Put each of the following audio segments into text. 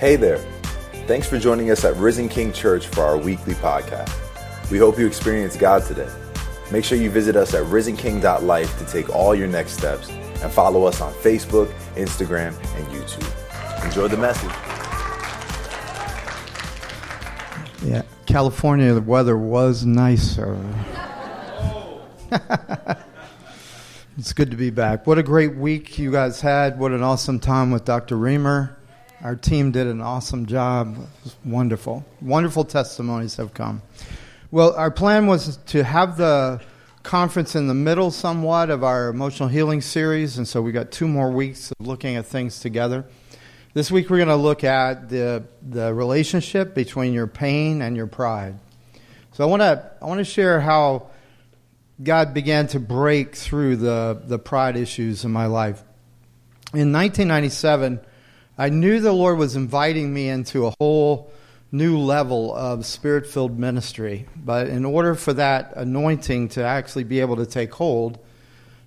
Hey there. Thanks for joining us at Risen King Church for our weekly podcast. We hope you experience God today. Make sure you visit us at risenking.life to take all your next steps and follow us on Facebook, Instagram, and YouTube. Enjoy the message. Yeah, California, the weather was nicer. it's good to be back. What a great week you guys had. What an awesome time with Dr. Reamer. Our team did an awesome job. Wonderful. Wonderful testimonies have come. Well, our plan was to have the conference in the middle somewhat of our emotional healing series, and so we got two more weeks of looking at things together. This week we're going to look at the, the relationship between your pain and your pride. So I want to I want to share how God began to break through the, the pride issues in my life. In 1997, I knew the Lord was inviting me into a whole new level of spirit filled ministry. But in order for that anointing to actually be able to take hold,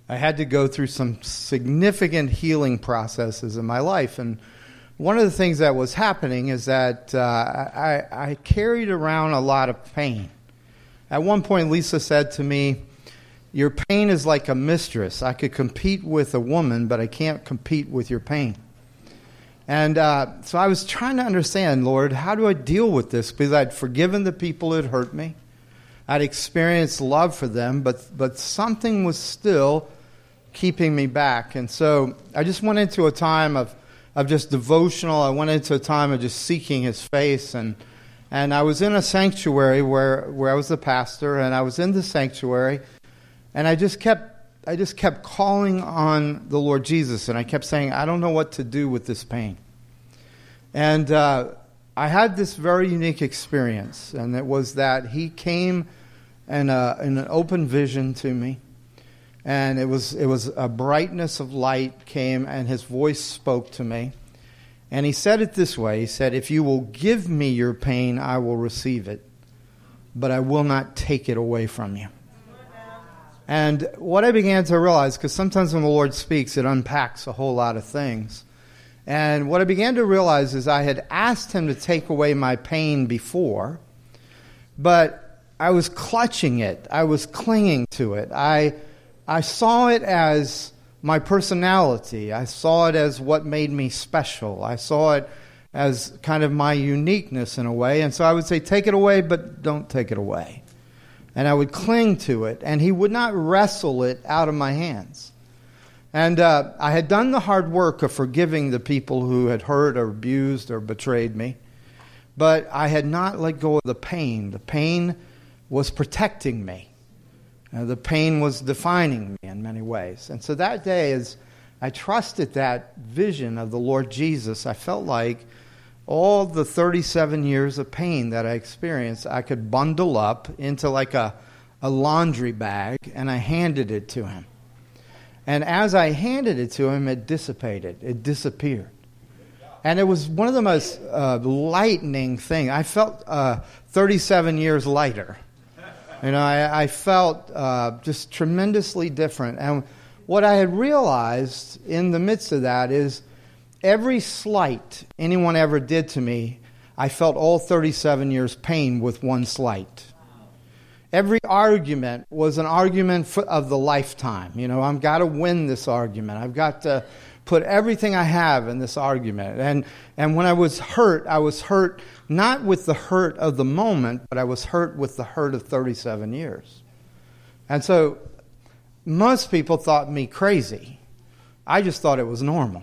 I had to go through some significant healing processes in my life. And one of the things that was happening is that uh, I, I, carried around a lot of pain. At one point, Lisa said to me, Your pain is like a mistress. I could compete with a woman, but I can't compete with your pain. And uh, so I was trying to understand, Lord, how do I deal with this? Because I'd forgiven the people who had hurt me, I'd experienced love for them, but, but something was still keeping me back. And so I just went into a time of of just devotional. I went into a time of just seeking His face, and and I was in a sanctuary where where I was the pastor, and I was in the sanctuary, and I just kept I just kept calling on the Lord Jesus, and I kept saying, I don't know what to do with this pain, and. Uh, I had this very unique experience, and it was that he came in, a, in an open vision to me and it was it was a brightness of light came and his voice spoke to me. And he said it this way. He said if you will give me your pain i will receive it but i will not take it away from you and what i began to realize because sometimes when the lord speaks it unpacks a whole lot of things and what i began to realize is i had asked him to take away my pain before but i was clutching it i was clinging to it i I saw it as my personality. I saw it as what made me special. I saw it as kind of my uniqueness in a way. And so I would say, take it away, but don't take it away. And I would cling to it, and he would not wrestle it out of my hands. And uh, I had done the hard work of forgiving the people who had hurt or abused or betrayed me, but I had not let go of the pain. The pain was protecting me. Uh, the pain was defining me in many ways. And so that day, as I trusted that vision of the Lord Jesus, I felt like all the 37 years of pain that I experienced, I could bundle up into like a, a laundry bag, and I handed it to him. And as I handed it to him, it dissipated, it disappeared. And it was one of the most uh, lightening things. I felt uh, 37 years lighter. You know, I, I felt uh, just tremendously different. And what I had realized in the midst of that is every slight anyone ever did to me, I felt all 37 years' pain with one slight. Every argument was an argument for, of the lifetime. You know, I've got to win this argument. I've got to put everything I have in this argument. And, and when I was hurt, I was hurt not with the hurt of the moment, but I was hurt with the hurt of 37 years. And so most people thought me crazy. I just thought it was normal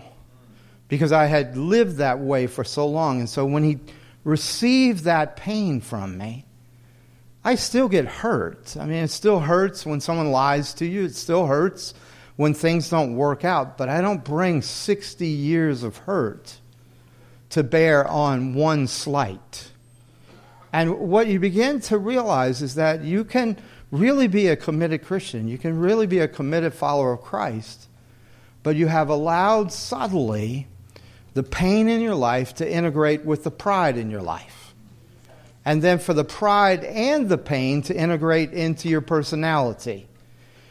because I had lived that way for so long. And so when he received that pain from me, I still get hurt. I mean, it still hurts when someone lies to you, it still hurts when things don't work out, but I don't bring 60 years of hurt to bear on one slight. And what you begin to realize is that you can really be a committed Christian, you can really be a committed follower of Christ, but you have allowed subtly the pain in your life to integrate with the pride in your life. And then for the pride and the pain to integrate into your personality.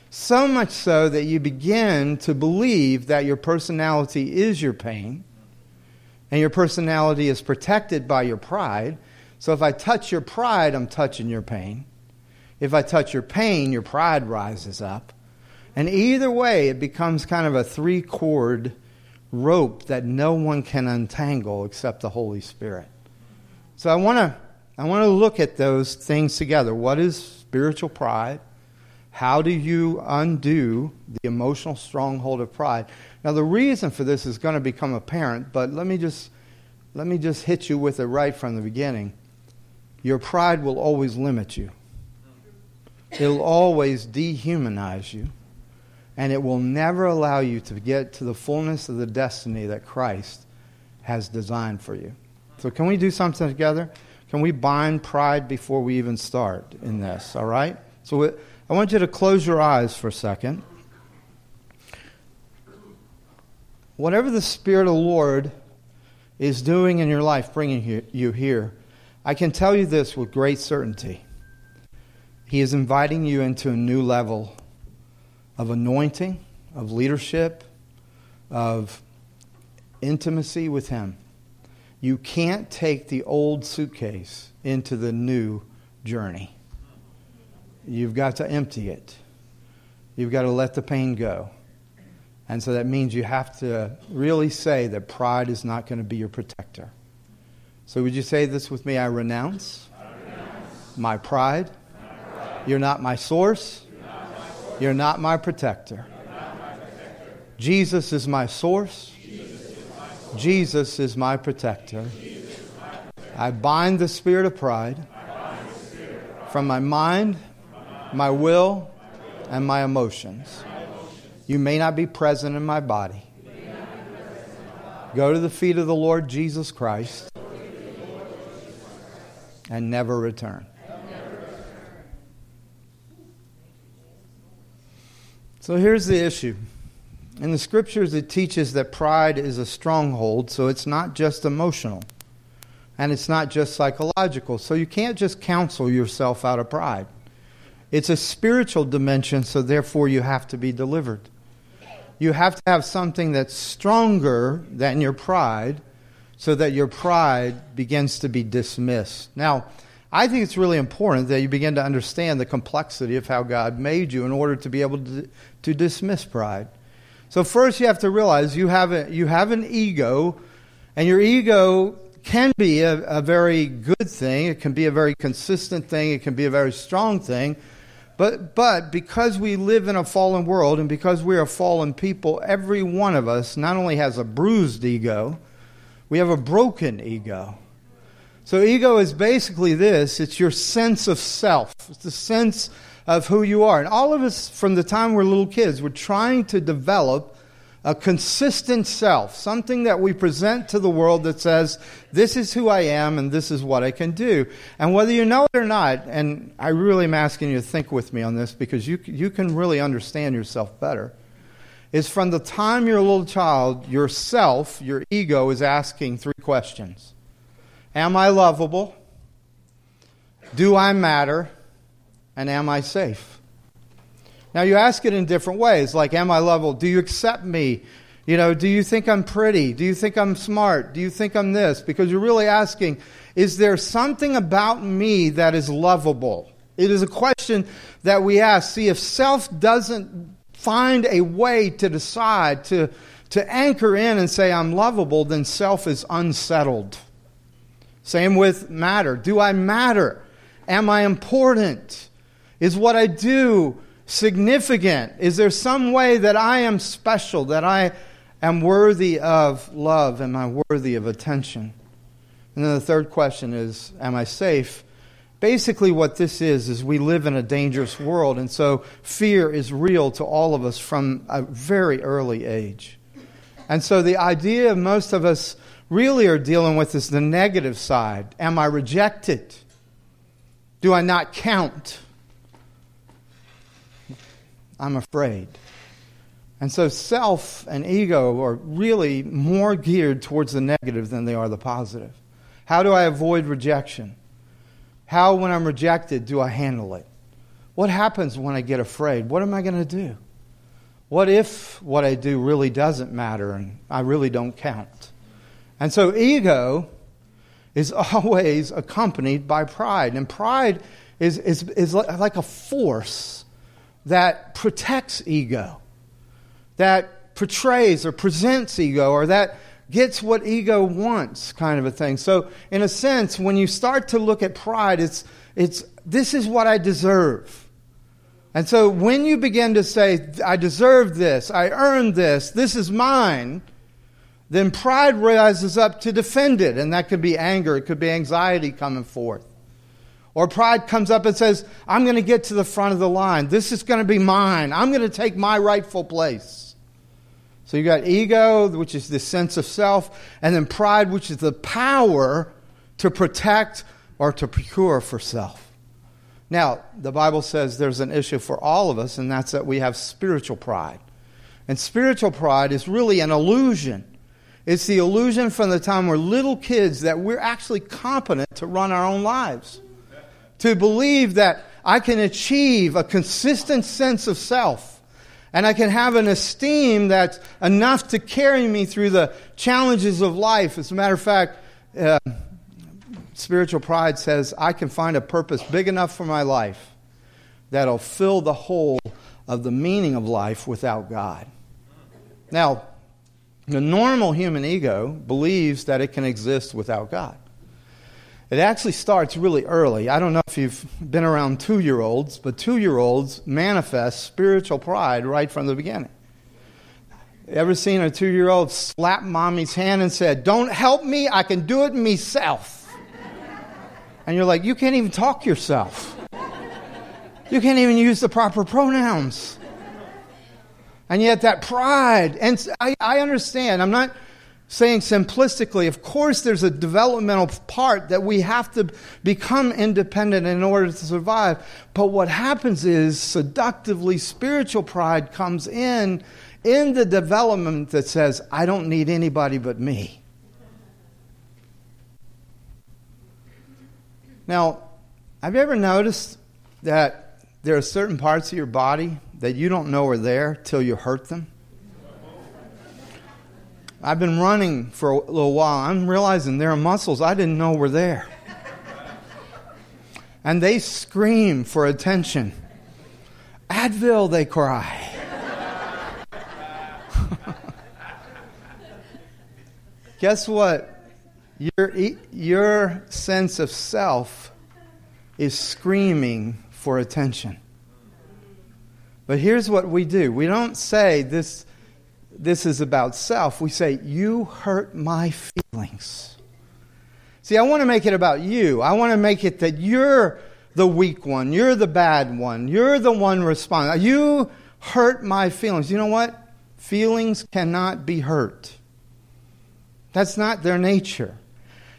So much so that you begin to believe that your personality is your pain And your personality is protected by your pride. So if I touch your pride, I'm touching your pain. If I touch your pain, your pride rises up. And either way, it becomes kind of a three cord rope that no one can untangle except the Holy Spirit. So I want to I want to look at those things together. What is spiritual pride? How do you undo the emotional stronghold of pride? Now the reason for this is going to become apparent, but let me just let me just hit you with it right from the beginning. Your pride will always limit you. It'll always dehumanize you and it will never allow you to get to the fullness of the destiny that Christ has designed for you. So, can we do something together? Can we bind pride before we even start in this? All right? So, I want you to close your eyes for a second. Whatever the Spirit of the Lord is doing in your life, bringing you here, I can tell you this with great certainty. He is inviting you into a new level of anointing, of leadership, of intimacy with Him. You can't take the old suitcase into the new journey. You've got to empty it. You've got to let the pain go. And so that means you have to really say that pride is not going to be your protector. So would you say this with me? I renounce, I renounce. My, pride. my pride. You're not my source. You're not my protector. Jesus is my source. Jesus is my protector. I bind the spirit of pride from my mind, my will, and my emotions. You may not be present in my body. Go to the feet of the Lord Jesus Christ and never return. So here's the issue. In the scriptures, it teaches that pride is a stronghold, so it's not just emotional and it's not just psychological. So you can't just counsel yourself out of pride. It's a spiritual dimension, so therefore you have to be delivered. You have to have something that's stronger than your pride so that your pride begins to be dismissed. Now, I think it's really important that you begin to understand the complexity of how God made you in order to be able to, to dismiss pride. So, first, you have to realize you have, a, you have an ego, and your ego can be a, a very good thing. It can be a very consistent thing. It can be a very strong thing. But, but because we live in a fallen world and because we are fallen people, every one of us not only has a bruised ego, we have a broken ego. So, ego is basically this it's your sense of self, it's the sense of who you are. And all of us, from the time we're little kids, we're trying to develop a consistent self, something that we present to the world that says, this is who I am and this is what I can do. And whether you know it or not, and I really am asking you to think with me on this because you, you can really understand yourself better, is from the time you're a little child, yourself, your ego, is asking three questions Am I lovable? Do I matter? And am I safe? Now, you ask it in different ways, like, Am I lovable? Do you accept me? You know, do you think I'm pretty? Do you think I'm smart? Do you think I'm this? Because you're really asking, Is there something about me that is lovable? It is a question that we ask. See, if self doesn't find a way to decide, to, to anchor in and say, I'm lovable, then self is unsettled. Same with matter. Do I matter? Am I important? Is what I do significant? Is there some way that I am special, that I am worthy of love? Am I worthy of attention? And then the third question is Am I safe? Basically, what this is, is we live in a dangerous world, and so fear is real to all of us from a very early age. And so the idea of most of us really are dealing with is the negative side. Am I rejected? Do I not count? I'm afraid. And so self and ego are really more geared towards the negative than they are the positive. How do I avoid rejection? How, when I'm rejected, do I handle it? What happens when I get afraid? What am I going to do? What if what I do really doesn't matter and I really don't count? And so ego is always accompanied by pride. And pride is, is, is like a force that protects ego, that portrays or presents ego, or that gets what ego wants, kind of a thing. So, in a sense, when you start to look at pride, it's, it's this is what I deserve. And so, when you begin to say, I deserve this, I earned this, this is mine, then pride rises up to defend it. And that could be anger, it could be anxiety coming forth. Or pride comes up and says, I'm going to get to the front of the line. This is going to be mine. I'm going to take my rightful place. So you got ego, which is the sense of self, and then pride, which is the power to protect or to procure for self. Now, the Bible says there's an issue for all of us, and that's that we have spiritual pride. And spiritual pride is really an illusion. It's the illusion from the time we're little kids that we're actually competent to run our own lives to believe that I can achieve a consistent sense of self and I can have an esteem that's enough to carry me through the challenges of life. As a matter of fact, uh, spiritual pride says I can find a purpose big enough for my life that'll fill the hole of the meaning of life without God. Now, the normal human ego believes that it can exist without God. It actually starts really early. I don't know if you've been around two year olds, but two year olds manifest spiritual pride right from the beginning. Ever seen a two year old slap mommy's hand and said, Don't help me, I can do it myself? And you're like, You can't even talk yourself. You can't even use the proper pronouns. And yet, that pride, and I, I understand, I'm not saying simplistically, of course, there's a developmental part that we have to become independent in order to survive. But what happens is, seductively, spiritual pride comes in in the development that says, I don't need anybody but me. Now, have you ever noticed that there are certain parts of your body that you don't know are there till you hurt them? I've been running for a little while. I'm realizing there are muscles I didn't know were there. And they scream for attention. Advil, they cry. Guess what? Your, your sense of self is screaming for attention. But here's what we do we don't say this this is about self, we say, You hurt my feelings. See, I want to make it about you. I want to make it that you're the weak one, you're the bad one, you're the one responding. You hurt my feelings. You know what? Feelings cannot be hurt. That's not their nature.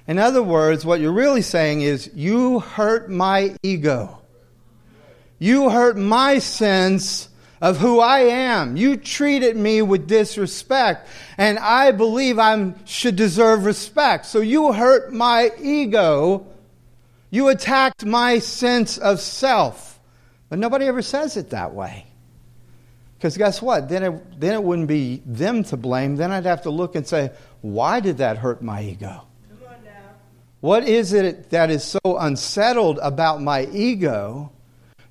In other words, what you're really saying is, You hurt my ego. You hurt my sense of who I am. You treated me with disrespect, and I believe I should deserve respect. So you hurt my ego. You attacked my sense of self. But nobody ever says it that way. Because guess what? Then it, then it wouldn't be them to blame. Then I'd have to look and say, why did that hurt my ego? What is it that is so unsettled about my ego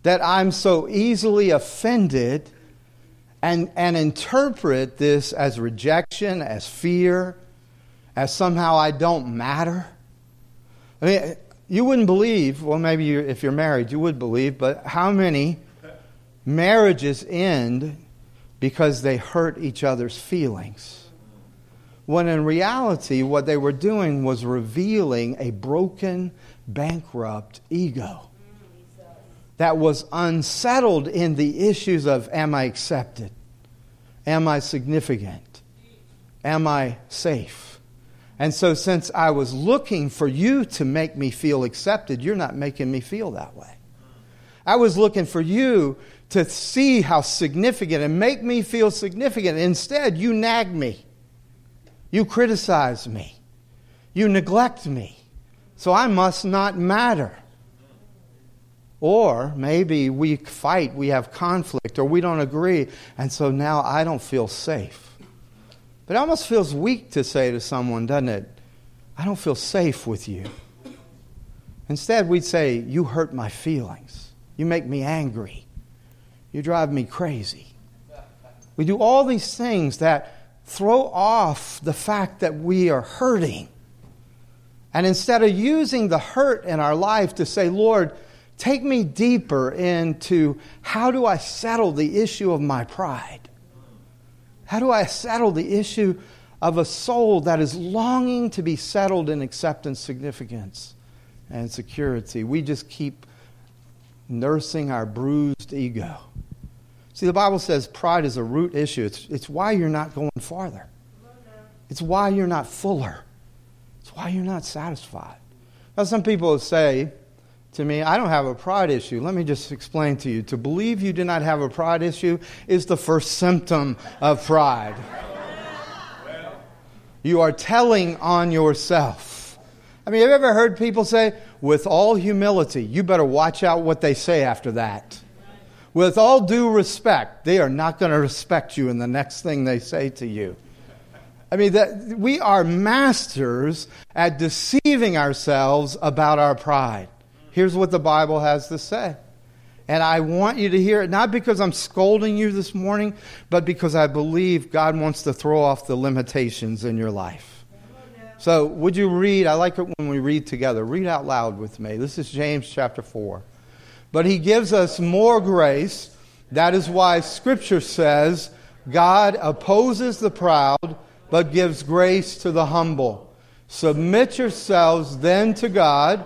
that I'm so easily offended and, and interpret this as rejection, as fear, as somehow I don't matter. I mean, you wouldn't believe, well, maybe you, if you're married, you would believe, but how many marriages end because they hurt each other's feelings? When in reality, what they were doing was revealing a broken, bankrupt ego that was unsettled in the issues of am I accepted? Am I significant? Am I safe? And so, since I was looking for you to make me feel accepted, you're not making me feel that way. I was looking for you to see how significant and make me feel significant. Instead, you nag me. You criticize me. You neglect me. So I must not matter. Or maybe we fight, we have conflict, or we don't agree, and so now I don't feel safe. But it almost feels weak to say to someone, doesn't it? I don't feel safe with you. Instead, we'd say, You hurt my feelings. You make me angry. You drive me crazy. We do all these things that throw off the fact that we are hurting. And instead of using the hurt in our life to say, Lord, take me deeper into how do I settle the issue of my pride? How do I settle the issue of a soul that is longing to be settled in acceptance, significance, and security? We just keep nursing our bruised ego. See, the Bible says pride is a root issue. It's, it's why you're not going farther, it's why you're not fuller, it's why you're not satisfied. Now, some people say to me, I don't have a pride issue. Let me just explain to you. To believe you do not have a pride issue is the first symptom of pride. You are telling on yourself. I mean, have you ever heard people say, with all humility, you better watch out what they say after that? with all due respect, they are not going to respect you in the next thing they say to you. I mean, that, we are masters at deceiving ourselves about our pride. Here's what the Bible has to say. And I want you to hear it, not because I'm scolding you this morning, but because I believe God wants to throw off the limitations in your life. So, would you read? I like it when we read together. Read out loud with me. This is James chapter 4. But he gives us more grace. That is why Scripture says God opposes the proud, but gives grace to the humble. Submit yourselves then to God,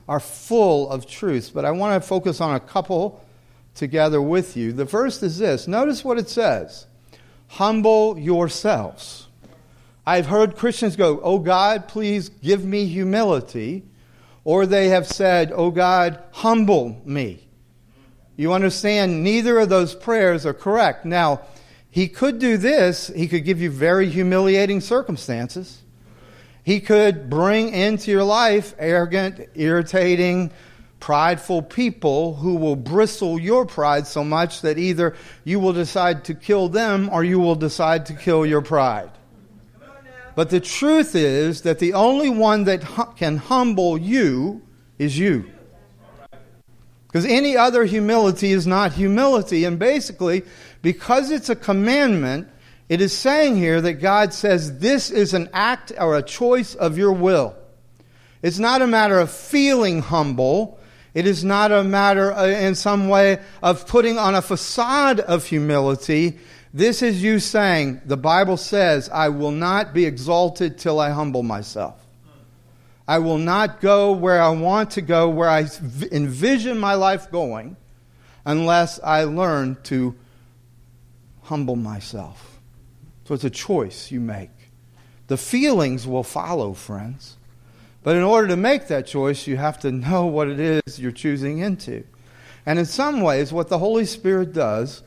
are full of truth, but I want to focus on a couple together with you. The first is this notice what it says Humble yourselves. I've heard Christians go, Oh God, please give me humility. Or they have said, Oh God, humble me. You understand, neither of those prayers are correct. Now, he could do this, he could give you very humiliating circumstances. He could bring into your life arrogant, irritating, prideful people who will bristle your pride so much that either you will decide to kill them or you will decide to kill your pride. But the truth is that the only one that can humble you is you. Because any other humility is not humility. And basically, because it's a commandment, it is saying here that God says this is an act or a choice of your will. It's not a matter of feeling humble. It is not a matter uh, in some way of putting on a facade of humility. This is you saying, the Bible says, I will not be exalted till I humble myself. I will not go where I want to go, where I envision my life going, unless I learn to humble myself. So it's a choice you make. The feelings will follow, friends. But in order to make that choice, you have to know what it is you're choosing into. And in some ways, what the Holy Spirit does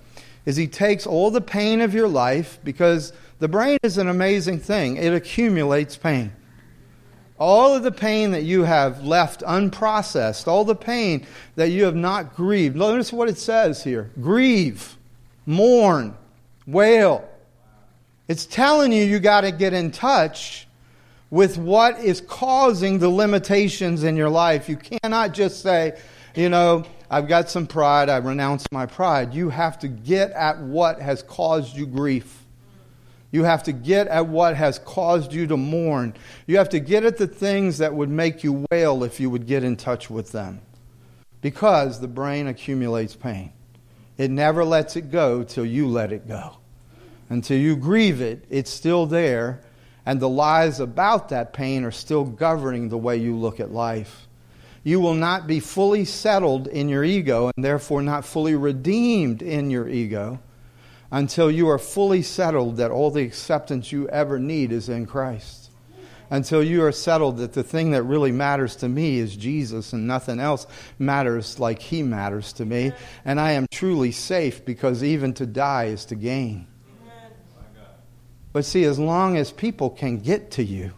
is He takes all the pain of your life, because the brain is an amazing thing, it accumulates pain all of the pain that you have left unprocessed, all the pain that you have not grieved. Notice what it says here grieve, mourn, wail. It's telling you you got to get in touch with what is causing the limitations in your life. You cannot just say, you know, I've got some pride, I renounce my pride. You have to get at what has caused you grief. You have to get at what has caused you to mourn. You have to get at the things that would make you wail if you would get in touch with them. Because the brain accumulates pain. It never lets it go till you let it go. Until you grieve it, it's still there, and the lies about that pain are still governing the way you look at life. You will not be fully settled in your ego and therefore not fully redeemed in your ego until you are fully settled that all the acceptance you ever need is in Christ. until you are settled that the thing that really matters to me is Jesus and nothing else matters like He matters to me. And I am truly safe because even to die is to gain. But see, as long as people can get to you,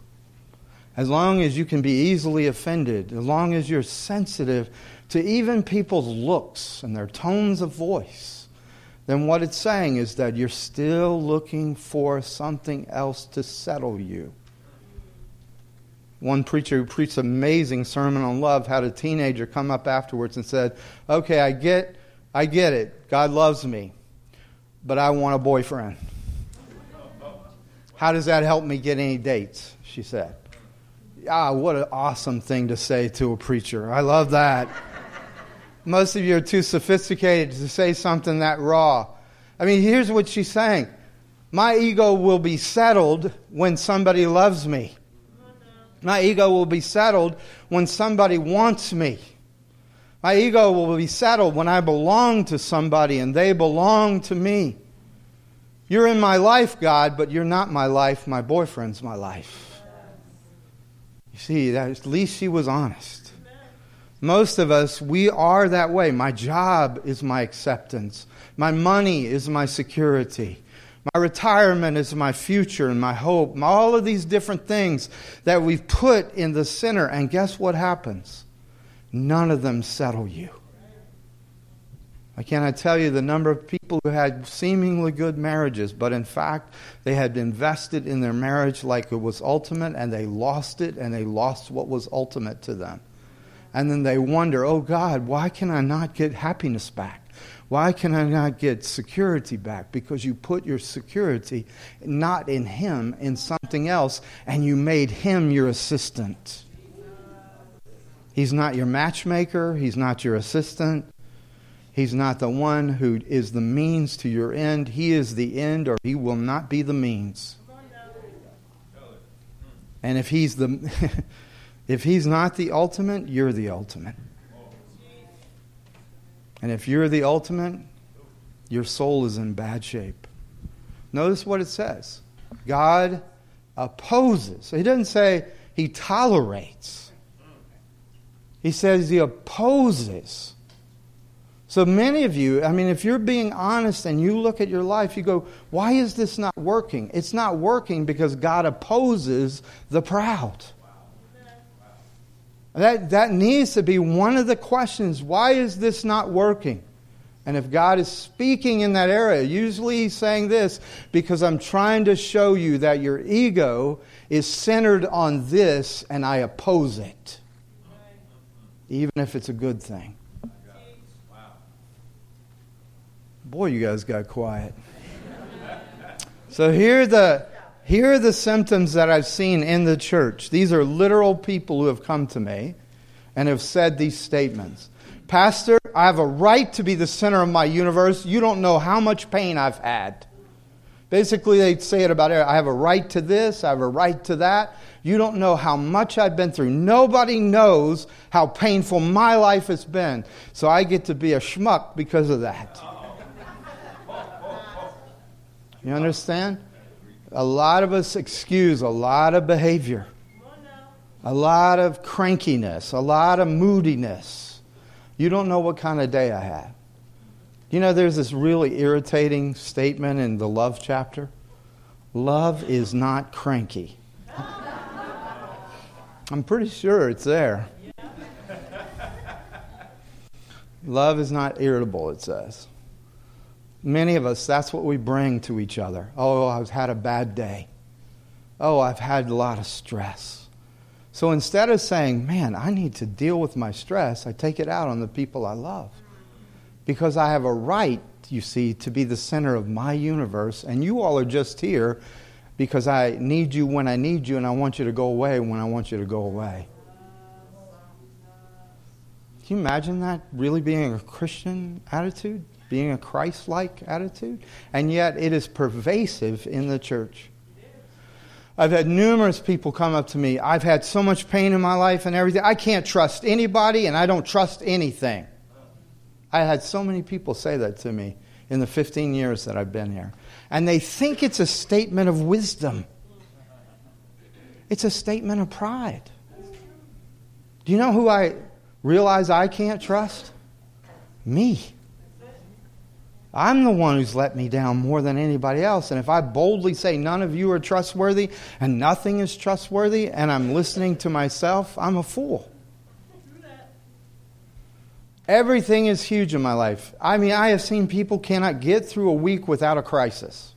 as long as you can be easily offended, as long as you're sensitive to even people's looks and their tones of voice, then what it's saying is that you're still looking for something else to settle you. One preacher who preached an amazing sermon on love had a teenager come up afterwards and said, Okay, I get, I get it. God loves me, but I want a boyfriend. How does that help me get any dates? She said. Ah, what an awesome thing to say to a preacher. I love that. Most of you are too sophisticated to say something that raw. I mean, here's what she's saying My ego will be settled when somebody loves me. My ego will be settled when somebody wants me. My ego will be settled when I belong to somebody and they belong to me. You're in my life, God, but you're not my life. My boyfriend's my life. You see, at least she was honest. Most of us, we are that way. My job is my acceptance. My money is my security. My retirement is my future and my hope. All of these different things that we've put in the center. And guess what happens? None of them settle you. I cannot tell you the number of people who had seemingly good marriages, but in fact, they had invested in their marriage like it was ultimate, and they lost it, and they lost what was ultimate to them. And then they wonder, oh God, why can I not get happiness back? Why can I not get security back? Because you put your security not in Him, in something else, and you made Him your assistant. He's not your matchmaker, He's not your assistant. He's not the one who is the means to your end. He is the end, or he will not be the means. And if he's the if he's not the ultimate, you're the ultimate. And if you're the ultimate, your soul is in bad shape. Notice what it says. God opposes. So He doesn't say he tolerates. He says he opposes so many of you, I mean, if you're being honest and you look at your life, you go, why is this not working? It's not working because God opposes the proud. That, that needs to be one of the questions. Why is this not working? And if God is speaking in that area, usually He's saying this because I'm trying to show you that your ego is centered on this and I oppose it, even if it's a good thing. Boy, you guys got quiet. so here are the here are the symptoms that I've seen in the church. These are literal people who have come to me and have said these statements. Pastor, I have a right to be the center of my universe. You don't know how much pain I've had. Basically, they say it about. I have a right to this, I have a right to that. You don't know how much I've been through. Nobody knows how painful my life has been. So I get to be a schmuck because of that. You understand? A lot of us excuse a lot of behavior, a lot of crankiness, a lot of moodiness. You don't know what kind of day I had. You know, there's this really irritating statement in the love chapter love is not cranky. I'm pretty sure it's there. Love is not irritable, it says. Many of us, that's what we bring to each other. Oh, I've had a bad day. Oh, I've had a lot of stress. So instead of saying, man, I need to deal with my stress, I take it out on the people I love. Because I have a right, you see, to be the center of my universe, and you all are just here because I need you when I need you, and I want you to go away when I want you to go away. Can you imagine that really being a Christian attitude? Being a Christ like attitude, and yet it is pervasive in the church. I've had numerous people come up to me. I've had so much pain in my life and everything. I can't trust anybody and I don't trust anything. I had so many people say that to me in the 15 years that I've been here. And they think it's a statement of wisdom. It's a statement of pride. Do you know who I realize I can't trust? Me. I'm the one who's let me down more than anybody else. And if I boldly say none of you are trustworthy and nothing is trustworthy and I'm listening to myself, I'm a fool. Everything is huge in my life. I mean, I have seen people cannot get through a week without a crisis.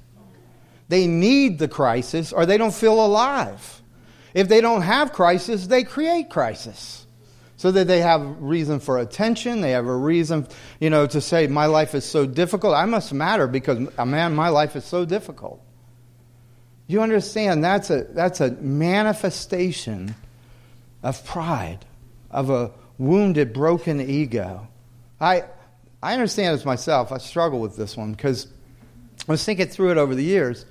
They need the crisis or they don't feel alive. If they don't have crisis, they create crisis. So that they have reason for attention, they have a reason, you know, to say, my life is so difficult. I must matter because, uh, man, my life is so difficult. You understand that's a, that's a manifestation of pride, of a wounded, broken ego. I, I understand this myself. I struggle with this one because I was thinking through it over the years.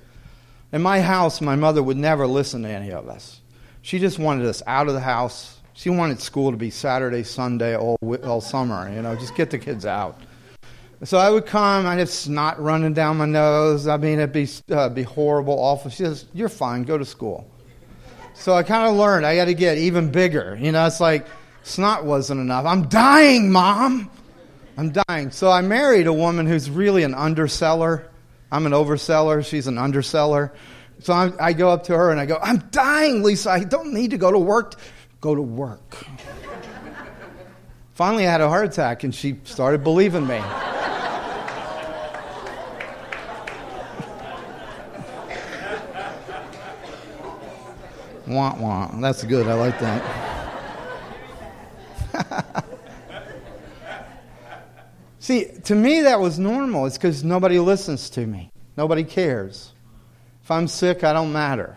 In my house, my mother would never listen to any of us. She just wanted us out of the house. She wanted school to be Saturday, Sunday, all, all summer, you know, just get the kids out. So I would come, I'd have snot running down my nose. I mean, it'd be, uh, be horrible, awful. She says, You're fine, go to school. So I kind of learned I got to get even bigger. You know, it's like snot wasn't enough. I'm dying, Mom. I'm dying. So I married a woman who's really an underseller. I'm an overseller, she's an underseller. So I, I go up to her and I go, I'm dying, Lisa. I don't need to go to work. Go to work. Finally, I had a heart attack and she started believing me. wah wah. That's good. I like that. See, to me, that was normal. It's because nobody listens to me, nobody cares. If I'm sick, I don't matter.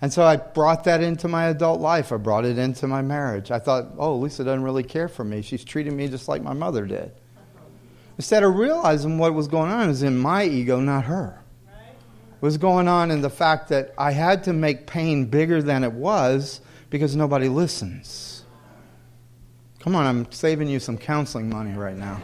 And so I brought that into my adult life. I brought it into my marriage. I thought, oh, Lisa doesn't really care for me. She's treating me just like my mother did. Instead of realizing what was going on was in my ego, not her. It was going on in the fact that I had to make pain bigger than it was because nobody listens. Come on, I'm saving you some counseling money right now.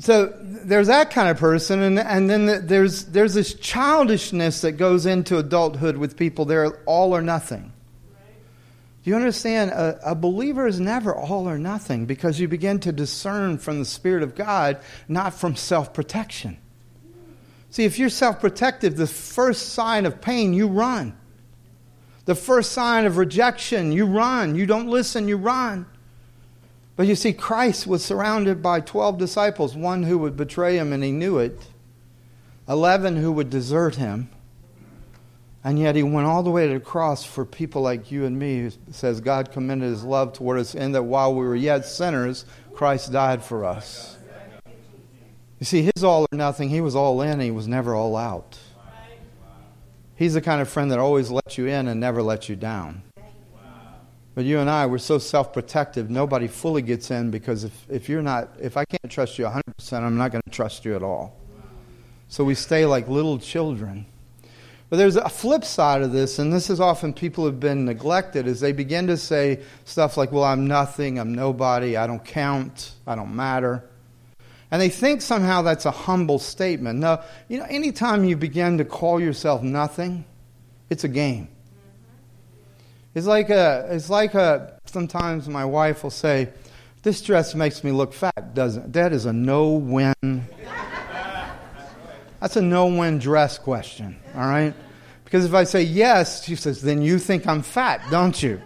So there's that kind of person, and, and then there's, there's this childishness that goes into adulthood with people. They're all or nothing. Do you understand? A, a, believer is never all or nothing because you begin to discern from the Spirit of God, not from self protection. See, if you're self protective, the first sign of pain, you run. The first sign of rejection, you run. You don't listen, you run. But you see, Christ was surrounded by 12 disciples, one who would betray him and he knew it, 11 who would desert him. And yet he went all the way to the cross for people like you and me, who says God commended his love toward us in that while we were yet sinners, Christ died for us. You see, his all or nothing, he was all in, he was never all out. He's the kind of friend that always lets you in and never lets you down. But you and I, we're so self protective, nobody fully gets in because if, if you're not, if I can't trust you 100%, I'm not going to trust you at all. So we stay like little children. But there's a flip side of this, and this is often people have been neglected, is they begin to say stuff like, well, I'm nothing, I'm nobody, I don't count, I don't matter. And they think somehow that's a humble statement. No, you know, anytime you begin to call yourself nothing, it's a game. It's like a, it's like a, sometimes my wife will say, this dress makes me look fat, doesn't it? That is a no-win. That's a no-win dress question, all right? Because if I say yes, she says, then you think I'm fat, don't you?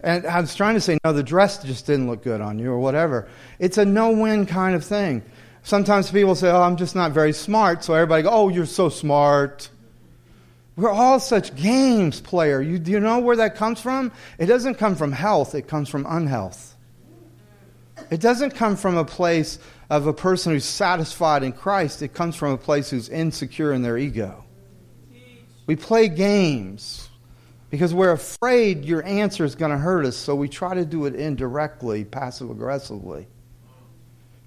And I was trying to say, no, the dress just didn't look good on you or whatever. It's a no-win kind of thing. Sometimes people say, oh, I'm just not very smart. So everybody go, oh, you're so smart. We're all such games player. You, do you know where that comes from? It doesn't come from health, it comes from unhealth. It doesn't come from a place of a person who's satisfied in Christ. It comes from a place who's insecure in their ego. We play games because we're afraid your answer is going to hurt us, so we try to do it indirectly, passive aggressively.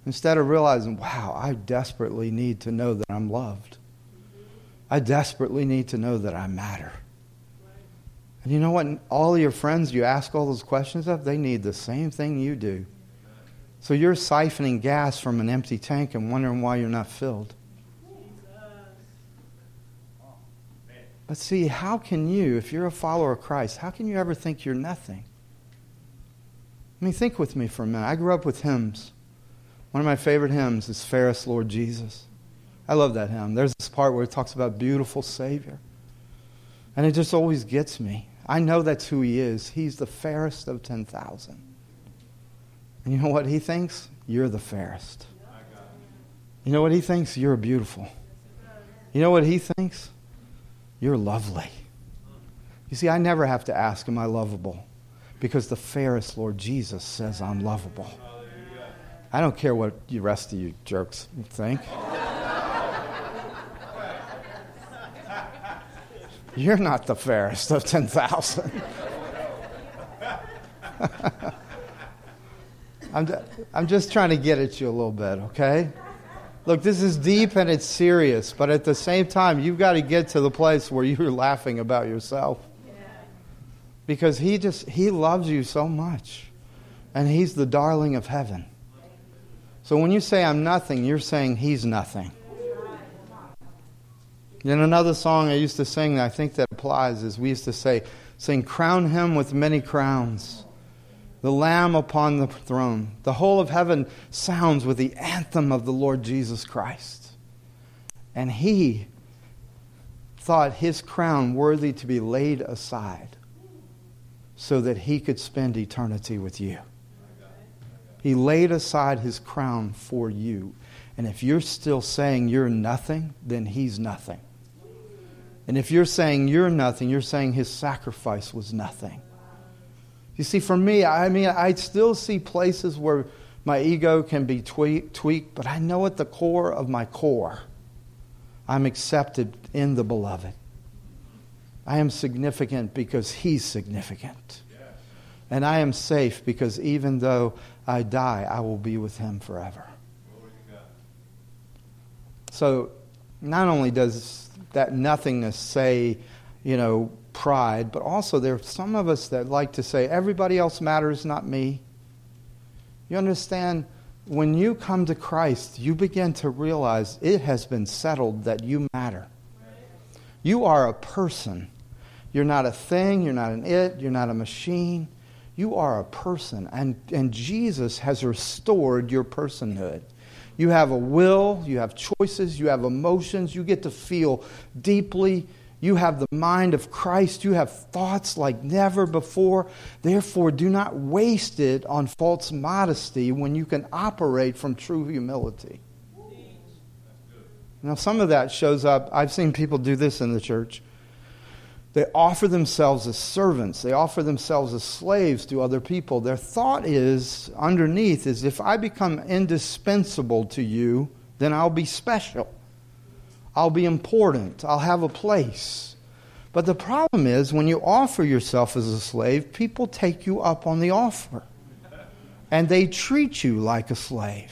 Instead of realizing, wow, I desperately need to know that I'm loved. I desperately need to know that I matter. And you know what? All your friends you ask all those questions of, they need the same thing you do. So you're siphoning gas from an empty tank and wondering why you're not filled. But see, how can you, if you're a follower of Christ, how can you ever think you're nothing? I mean, think with me for a minute. I grew up with hymns. One of my favorite hymns is Fairest Lord Jesus. I love that hymn. There's this part where it talks about beautiful Savior. And it just always gets me. I know that's who he is. He's the fairest of 10,000. And you know what he thinks? You're the fairest. You know what he thinks? You're beautiful. You know what he thinks? You're lovely. You see, I never have to ask, Am I lovable? Because the fairest Lord Jesus says I'm lovable. I don't care what the rest of you jerks think. You're not the fairest of 10,000. I'm, I'm just trying to get at you a little bit, okay? Look, this is deep and it's serious, but at the same time, you've got to get to the place where you're laughing about yourself. Because he just, he loves you so much. And he's the darling of heaven. So when you say I'm nothing, you're saying he's nothing. In another song I used to sing, I think that applies, is we used to say, sing, Crown him with many crowns, the Lamb upon the throne. The whole of heaven sounds with the anthem of the Lord Jesus Christ. And he thought his crown worthy to be laid aside so that he could spend eternity with you. He laid aside his crown for you. And if you're still saying you're nothing, then he's nothing. And if you're saying you're nothing, you're saying his sacrifice was nothing. You see, for me, I mean, I still see places where my ego can be tweaked, tweaked, but I know at the core of my core, I'm accepted in the beloved. I am significant because he's significant. And I am safe because even though I die, I will be with him forever. So, not only does that nothingness say, you know, pride, but also there are some of us that like to say, everybody else matters, not me. You understand? When you come to Christ, you begin to realize it has been settled that you matter. You are a person. You're not a thing, you're not an it, you're not a machine. You are a person, and, and Jesus has restored your personhood. You have a will, you have choices, you have emotions, you get to feel deeply. You have the mind of Christ, you have thoughts like never before. Therefore, do not waste it on false modesty when you can operate from true humility. Now, some of that shows up. I've seen people do this in the church. They offer themselves as servants. They offer themselves as slaves to other people. Their thought is, underneath, is if I become indispensable to you, then I'll be special. I'll be important. I'll have a place. But the problem is, when you offer yourself as a slave, people take you up on the offer. And they treat you like a slave.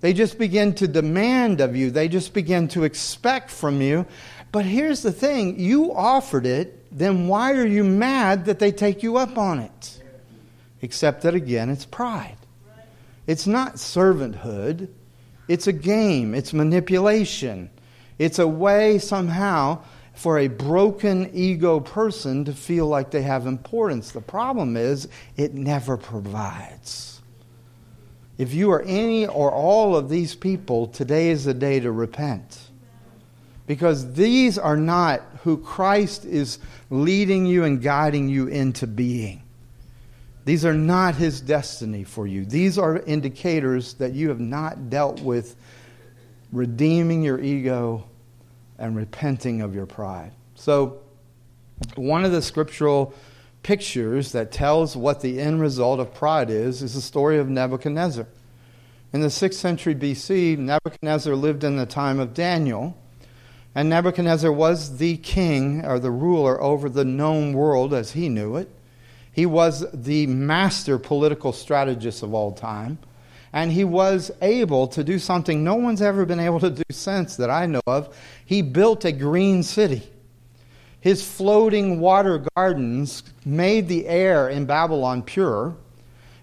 They just begin to demand of you, they just begin to expect from you. But here's the thing you offered it, then why are you mad that they take you up on it? Except that, again, it's pride. It's not servanthood, it's a game, it's manipulation. It's a way somehow for a broken ego person to feel like they have importance. The problem is, it never provides. If you are any or all of these people, today is the day to repent. Because these are not who Christ is leading you and guiding you into being. These are not his destiny for you. These are indicators that you have not dealt with redeeming your ego and repenting of your pride. So, one of the scriptural pictures that tells what the end result of pride is is the story of Nebuchadnezzar. In the 6th century BC, Nebuchadnezzar lived in the time of Daniel. And Nebuchadnezzar was the king or the ruler over the known world as he knew it. He was the master political strategist of all time. And he was able to do something no one's ever been able to do since that I know of. He built a green city. His floating water gardens made the air in Babylon pure.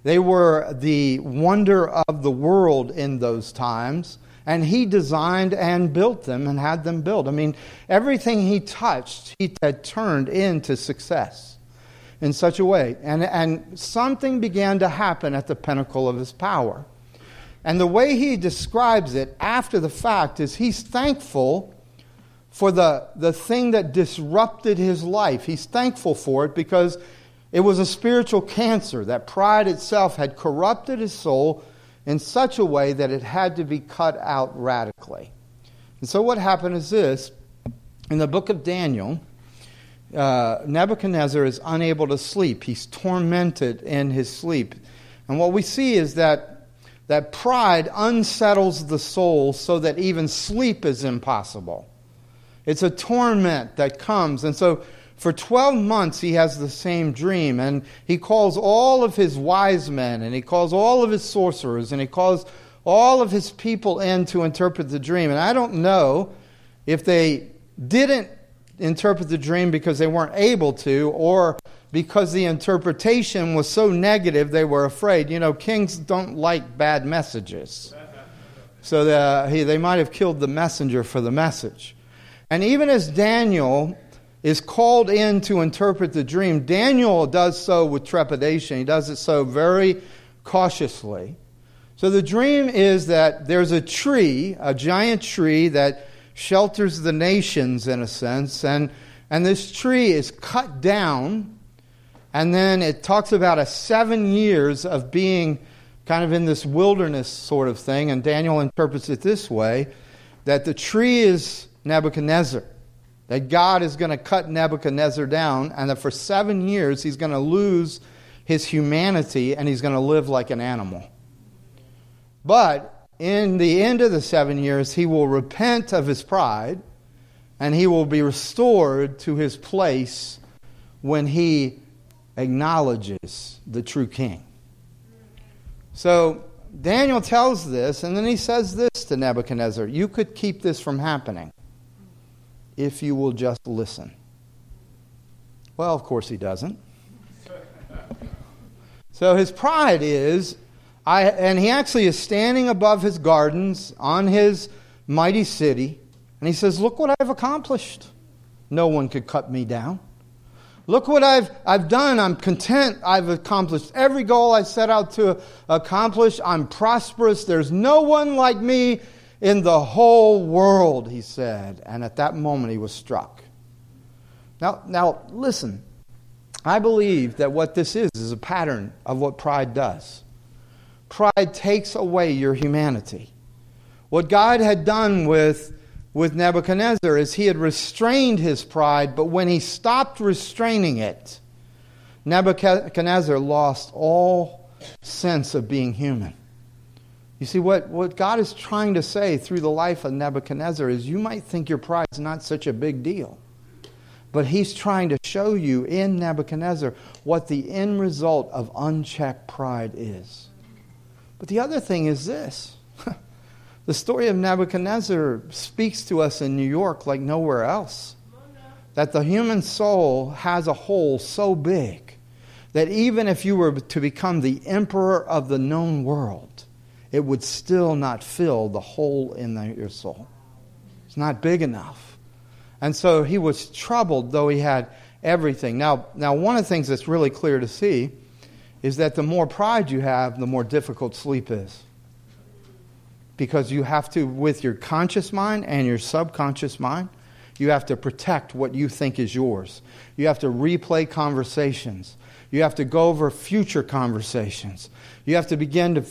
They were the wonder of the world in those times And he designed and built them and had them built. I mean, everything he touched, he had turned into success in such a way. And, and something began to happen at the pinnacle of his power. And the way he describes it after the fact is he's thankful for the, the thing that disrupted his life. He's thankful for it because it was a spiritual cancer. That pride itself had corrupted his soul in such a way that it had to be cut out radically. And so, what happened is this in the book of Daniel, uh, Nebuchadnezzar is unable to sleep. He's tormented in his sleep. And what we see is that, that pride unsettles the soul so that even sleep is impossible. It's a torment that comes. And so, for 12 months, he has the same dream, and he calls all of his wise men, and he calls all of his sorcerers, and he calls all of his people in to interpret the dream. And I don't know if they didn't interpret the dream because they weren't able to, or because the interpretation was so negative they were afraid. You know, kings don't like bad messages. So the, he, they might have killed the messenger for the message. And even as Daniel is called in to interpret the dream, Daniel does so with trepidation. He does it so very cautiously. So the dream is that there's a tree, a giant tree that shelters the nations in a sense, and, and this tree is cut down, and then it talks about a seven years of being kind of in this wilderness sort of thing, and Daniel interprets it this way that the tree is Nebuchadnezzar that God is going to cut Nebuchadnezzar down, and that for seven years he's going to lose his humanity and he's going to live like an animal. But in the end of the seven years, he will repent of his pride and he will be restored to his place when he acknowledges the true king. So Daniel tells this, and then he says this to Nebuchadnezzar You could keep this from happening if you will just listen. Well, of course he doesn't. So his pride is, I, and he actually is standing above his gardens on his mighty city, and he says, Look what I've accomplished. No one could cut me down. Look what I've, I've done. I'm content. I've accomplished every goal I set out to accomplish. I'm prosperous. There's no one like me in the whole world, he said. And at that moment, he was struck. Now, now listen. I believe that what this is is a pattern of what pride does. Pride takes away your humanity. What God had done with, with Nebuchadnezzar is he had restrained his pride, but when he stopped restraining it, Nebuchadnezzar lost all sense of being human. You see, what, what God is trying to say through the life of Nebuchadnezzar is you might think your pride is not such a big deal. But he's trying to show you in Nebuchadnezzar what the end result of unchecked pride is. But the other thing is this the story of Nebuchadnezzar speaks to us in New York like nowhere else. That the human soul has a hole so big that even if you were to become the emperor of the known world, it would still not fill the hole in the, your soul. It's not big enough. And so he was troubled, though he had everything. Now, now, one of the things that's really clear to see is that the more pride you have, the more difficult sleep is. Because you have to, with your conscious mind and your subconscious mind, you have to protect what you think is yours. You have to replay conversations. You have to go over future conversations. You have to begin to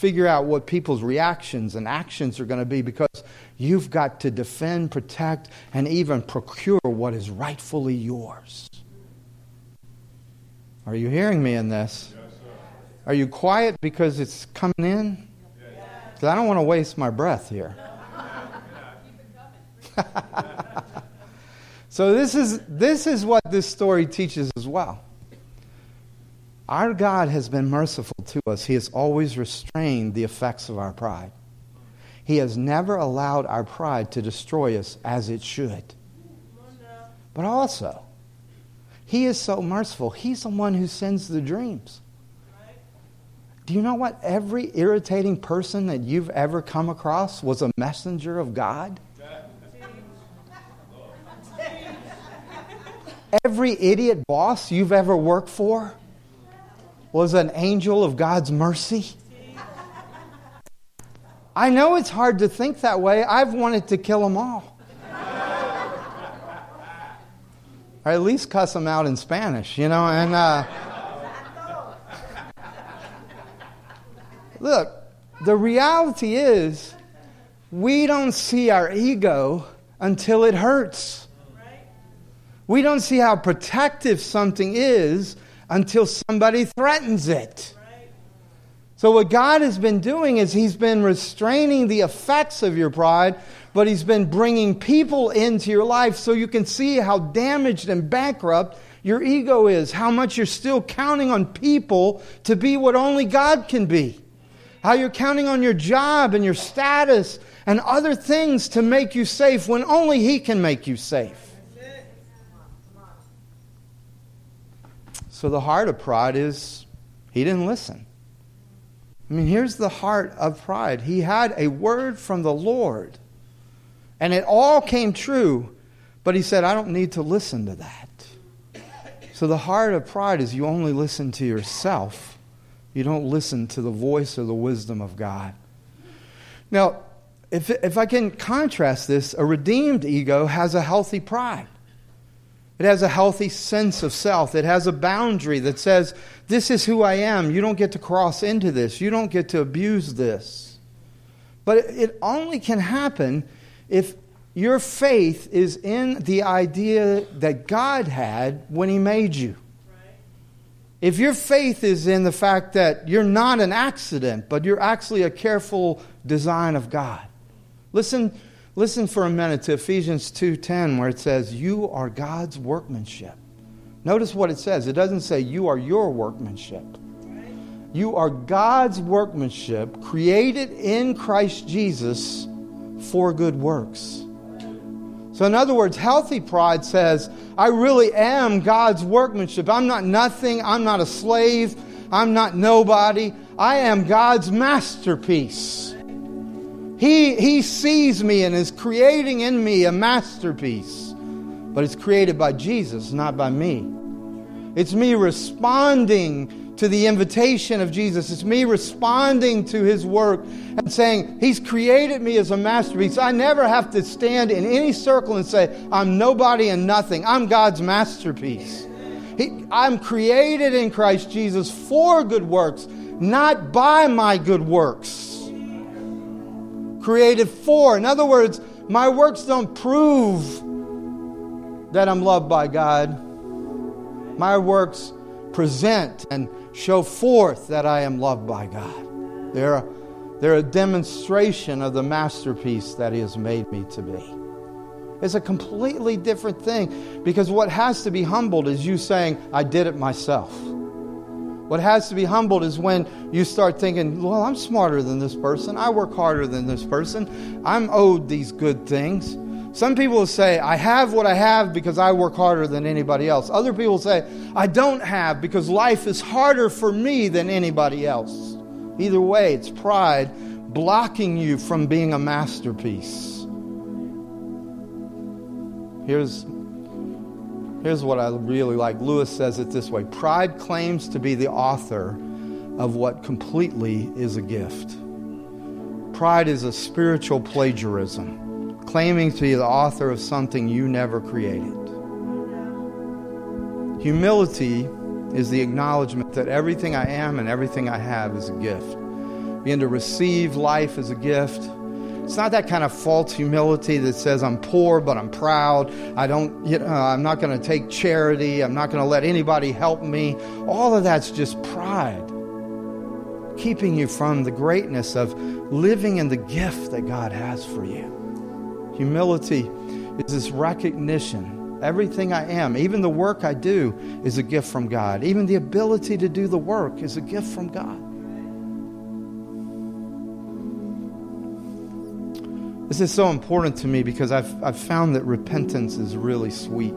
figure out what people's reactions and actions are going to be because you've got to defend, protect, and even procure what is rightfully yours. Are you hearing me in this? Yes, are you quiet because it's coming in? Because I don't want to waste my breath here. so this is this is what this story teaches as well. Our God has been merciful to us. He has always restrained the effects of our pride. He has never allowed our pride to destroy us as it should. But also, He is so merciful. He's the one who sends the dreams. Do you know what? Every irritating person that you've ever come across was a messenger of God. Every idiot boss you've ever worked for was an angel of God's mercy. I know it's hard to think that way. I've wanted to kill them all. or at least cuss them out in Spanish, you know, and. Uh, Look, the reality is we don't see our ego until it hurts. We don't see how protective something is until somebody threatens it. So, what God has been doing is He's been restraining the effects of your pride, but He's been bringing people into your life so you can see how damaged and bankrupt your ego is, how much you're still counting on people to be what only God can be how you're counting on your job and your status and other things to make you safe when only He can make you safe. So the heart of pride is He didn't listen. I mean, here's the heart of pride. He had a word from the Lord, and it all came true, but he said, I don't need to listen to that. So the heart of pride is you only listen to yourself you don't listen to the voice or the wisdom of God. Now, if, if I can contrast this, a redeemed ego has a healthy pride. It has a healthy sense of self. It has a boundary that says, This is who I am. You don't get to cross into this. You don't get to abuse this. But it only can happen if your faith is in the idea that God had when He made you. If your faith is in the fact that you're not an accident, but you're actually a careful design of God. Listen, listen for a minute to Ephesians 2:10 where it says you are God's workmanship. Notice what it says. It doesn't say you are your workmanship. You are God's workmanship created in Christ Jesus for good works. So, in other words, healthy pride says, I really am God's workmanship. I'm not nothing. I'm not a slave. I'm not nobody. I am God's masterpiece. He, he sees me and is creating in me a masterpiece. But it's created by Jesus, not by me. It's me responding to the invitation of Jesus. It's me responding to his work and saying, He's created me as a masterpiece. I never have to stand in any circle and say, I'm nobody and nothing. I'm God's masterpiece. He, I'm created in Christ Jesus for good works, not by my good works. Created for. In other words, my works don't prove that I'm loved by God. My works present and show forth that I am loved by God. They're, they're a demonstration of the masterpiece that He has made me to be. It's a completely different thing because what has to be humbled is you saying, I did it myself. What has to be humbled is when you start thinking, well, I'm smarter than this person. I work harder than this person. I'm owed these good things. Some people say, I have what I have because I work harder than anybody else. Other people say, I don't have because life is harder for me than anybody else. Either way, it's pride blocking you from being a masterpiece. Here's, here's what I really like. Lewis says it this way Pride claims to be the author of what completely is a gift. Pride is a spiritual plagiarism claiming to be the author of something you never created. Humility is the acknowledgement that everything I am and everything I have is a gift. Begin to receive life as a gift. It's not that kind of false humility that says I'm poor but I'm proud. I don't you know, I'm not going to take charity. I'm not going to let anybody help me. All of that's just pride. Keeping you from the greatness of living in the gift that God has for you. Humility is this recognition. Everything I am, even the work I do, is a gift from God. Even the ability to do the work is a gift from God. This is so important to me because I've, I've found that repentance is really sweet.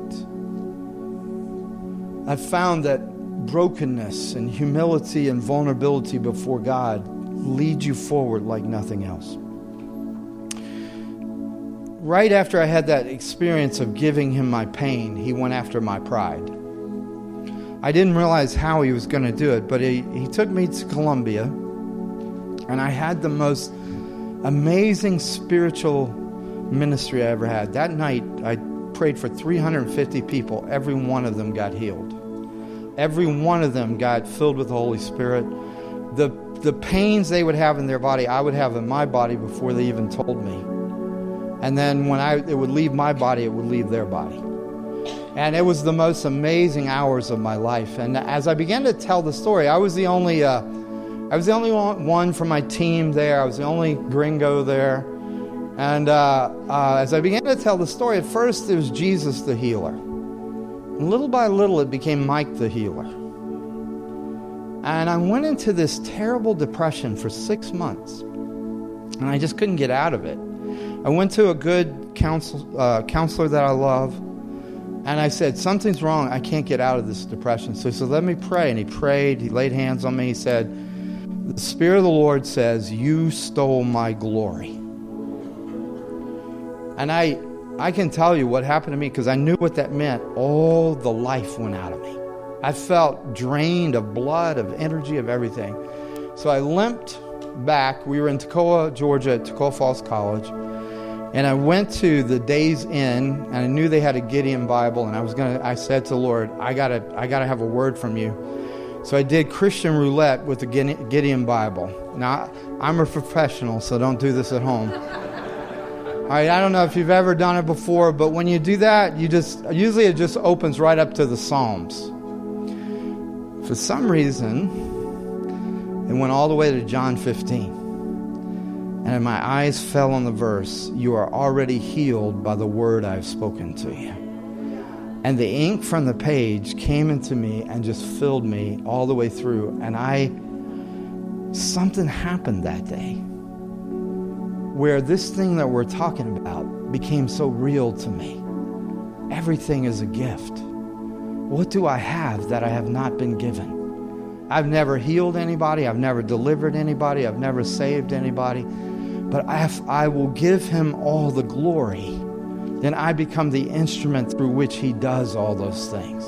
I've found that brokenness and humility and vulnerability before God lead you forward like nothing else. Right after I had that experience of giving him my pain, he went after my pride. I didn't realize how he was going to do it, but he, he took me to Colombia, and I had the most amazing spiritual ministry I ever had. That night, I prayed for 350 people. Every one of them got healed. Every one of them got filled with the Holy Spirit. The, the pains they would have in their body, I would have in my body before they even told me. And then when I, it would leave my body, it would leave their body. And it was the most amazing hours of my life. And as I began to tell the story, I was the only, uh, I was the only one from my team there. I was the only gringo there. And uh, uh, as I began to tell the story, at first it was Jesus the healer. And little by little, it became Mike the healer. And I went into this terrible depression for six months. And I just couldn't get out of it. I went to a good counsel, uh, counselor that I love. And I said, Something's wrong. I can't get out of this depression. So he said, Let me pray. And he prayed. He laid hands on me. He said, The Spirit of the Lord says, You stole my glory. And I I can tell you what happened to me because I knew what that meant. All the life went out of me. I felt drained of blood, of energy, of everything. So I limped back. We were in Toccoa, Georgia, at Toccoa Falls College. And I went to the Days Inn, and I knew they had a Gideon Bible, and I was gonna. I said to the Lord, "I gotta, I gotta have a word from you." So I did Christian roulette with the Gideon Bible. Now I'm a professional, so don't do this at home. All right, I don't know if you've ever done it before, but when you do that, you just usually it just opens right up to the Psalms. For some reason, it went all the way to John 15. And my eyes fell on the verse, You are already healed by the word I've spoken to you. And the ink from the page came into me and just filled me all the way through. And I, something happened that day where this thing that we're talking about became so real to me. Everything is a gift. What do I have that I have not been given? I've never healed anybody, I've never delivered anybody, I've never saved anybody, but if I will give him all the glory, then I become the instrument through which he does all those things.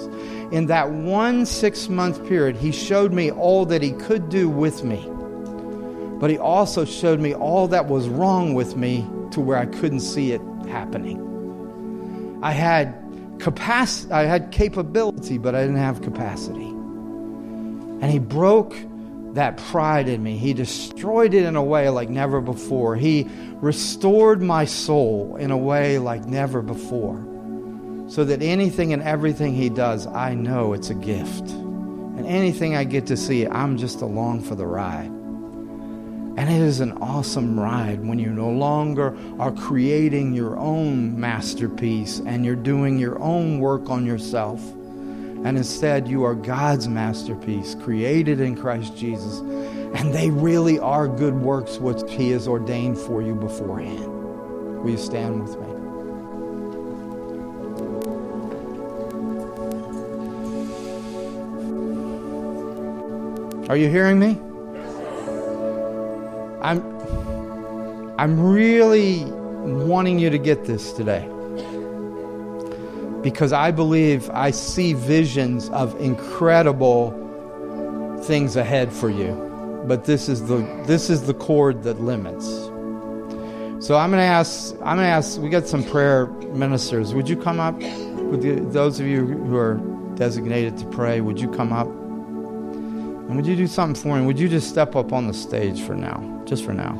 In that one six month period, he showed me all that he could do with me but he also showed me all that was wrong with me to where I couldn't see it happening. I had capacity, I had capability, but I didn't have capacity. And he broke that pride in me. He destroyed it in a way like never before. He restored my soul in a way like never before. So that anything and everything he does, I know it's a gift. And anything I get to see, I'm just along for the ride. And it is an awesome ride when you no longer are creating your own masterpiece and you're doing your own work on yourself. And instead, you are God's masterpiece, created in Christ Jesus. And they really are good works which He has ordained for you beforehand. Will you stand with me? Are you hearing me? I'm I'm really wanting you to get this today. Because I believe I see visions of incredible things ahead for you. But this is the this is the cord that limits. So I'm going to ask I'm going to ask we got some prayer ministers. Would you come up the, those of you who are designated to pray, would you come up? And would you do something for me? Would you just step up on the stage for now? just for now.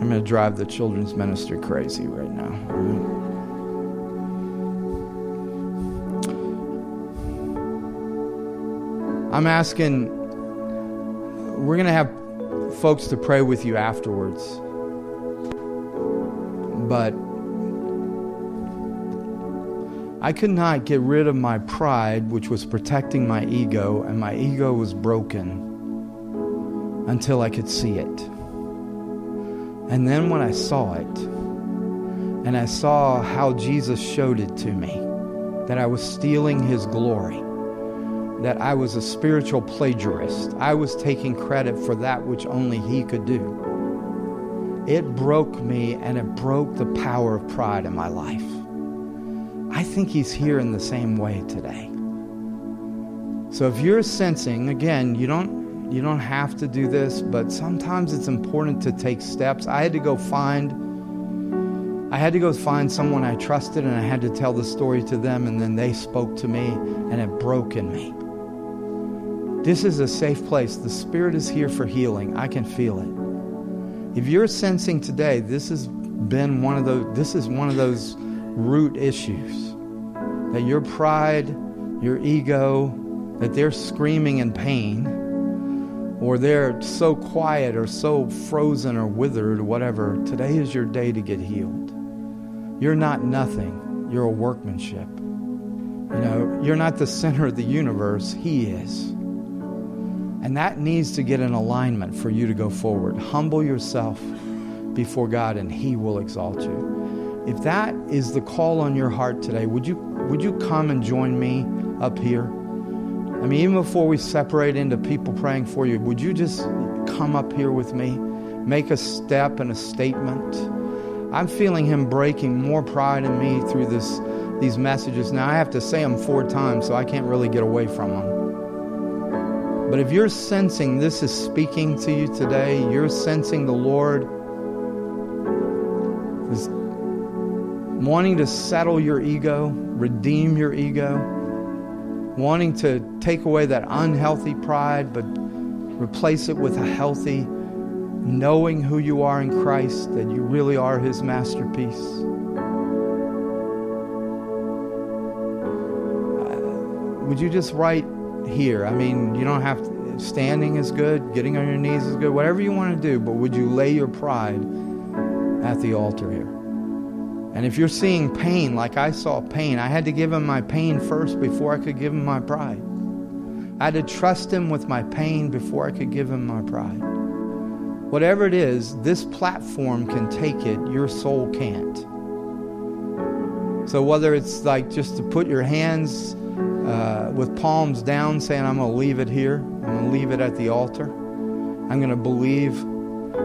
I'm going to drive the children's ministry crazy right now. I'm asking, we're going to have folks to pray with you afterwards. But I could not get rid of my pride, which was protecting my ego, and my ego was broken until I could see it. And then when I saw it, and I saw how Jesus showed it to me, that I was stealing his glory, that I was a spiritual plagiarist. I was taking credit for that which only He could do. It broke me and it broke the power of pride in my life. I think He's here in the same way today. So if you're sensing, again, you don't you don't have to do this, but sometimes it's important to take steps. I had to go find I had to go find someone I trusted and I had to tell the story to them and then they spoke to me and it broke in me. This is a safe place. The Spirit is here for healing. I can feel it. If you're sensing today, this has been one of those this is one of those root issues. That your pride, your ego, that they're screaming in pain, or they're so quiet or so frozen or withered or whatever, today is your day to get healed. You're not nothing, you're a workmanship. You know, you're not the center of the universe, He is. And that needs to get in alignment for you to go forward. Humble yourself before God and He will exalt you. If that is the call on your heart today, would you, would you come and join me up here? I mean, even before we separate into people praying for you, would you just come up here with me? Make a step and a statement. I'm feeling him breaking more pride in me through this these messages. Now I have to say them four times, so I can't really get away from them. But if you're sensing this is speaking to you today, you're sensing the Lord is wanting to settle your ego, redeem your ego, wanting to take away that unhealthy pride, but replace it with a healthy knowing who you are in Christ, that you really are His masterpiece. Would you just write here? I mean, you don't have to, standing is good, getting on your knees is good, whatever you want to do, but would you lay your pride at the altar here? And if you're seeing pain like I saw pain, I had to give him my pain first before I could give him my pride. I had to trust him with my pain before I could give him my pride. Whatever it is, this platform can take it, your soul can't. So, whether it's like just to put your hands uh, with palms down, saying, I'm going to leave it here, I'm going to leave it at the altar, I'm going to believe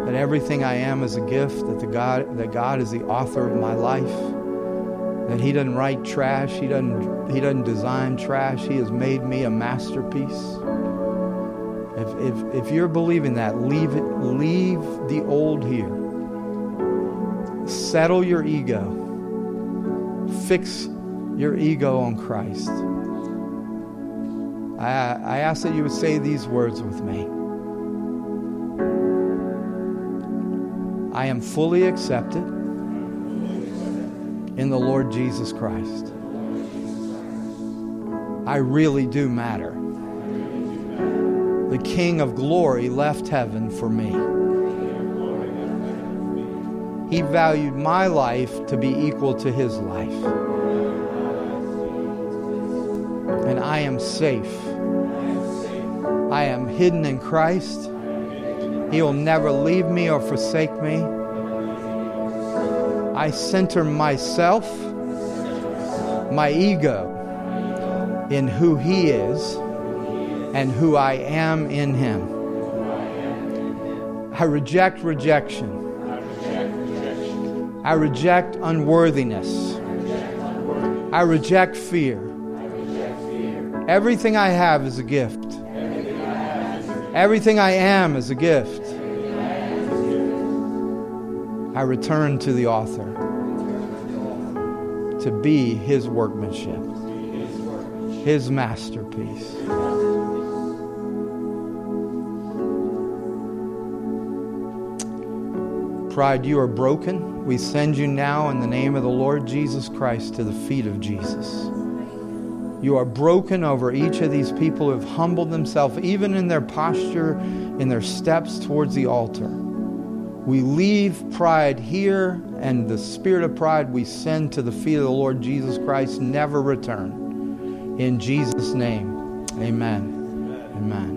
that everything I am is a gift, that, the God, that God is the author of my life, that He doesn't write trash, He doesn't, he doesn't design trash, He has made me a masterpiece. If, if, if you're believing that, leave it, leave the old here. Settle your ego. Fix your ego on Christ. I, I ask that you would say these words with me. I am fully accepted in the Lord Jesus Christ. I really do matter. The King of glory left heaven for me. He valued my life to be equal to his life. And I am safe. I am hidden in Christ. He will never leave me or forsake me. I center myself, my ego, in who He is and who I am in Him. I reject rejection. I reject unworthiness. I reject fear. Everything I have is a gift. Everything I am is a gift. I return to the author to be his workmanship, his masterpiece. Pride, you are broken. We send you now in the name of the Lord Jesus Christ to the feet of Jesus. You are broken over each of these people who have humbled themselves, even in their posture, in their steps towards the altar. We leave pride here, and the spirit of pride we send to the feet of the Lord Jesus Christ, never return. In Jesus' name, amen. Amen.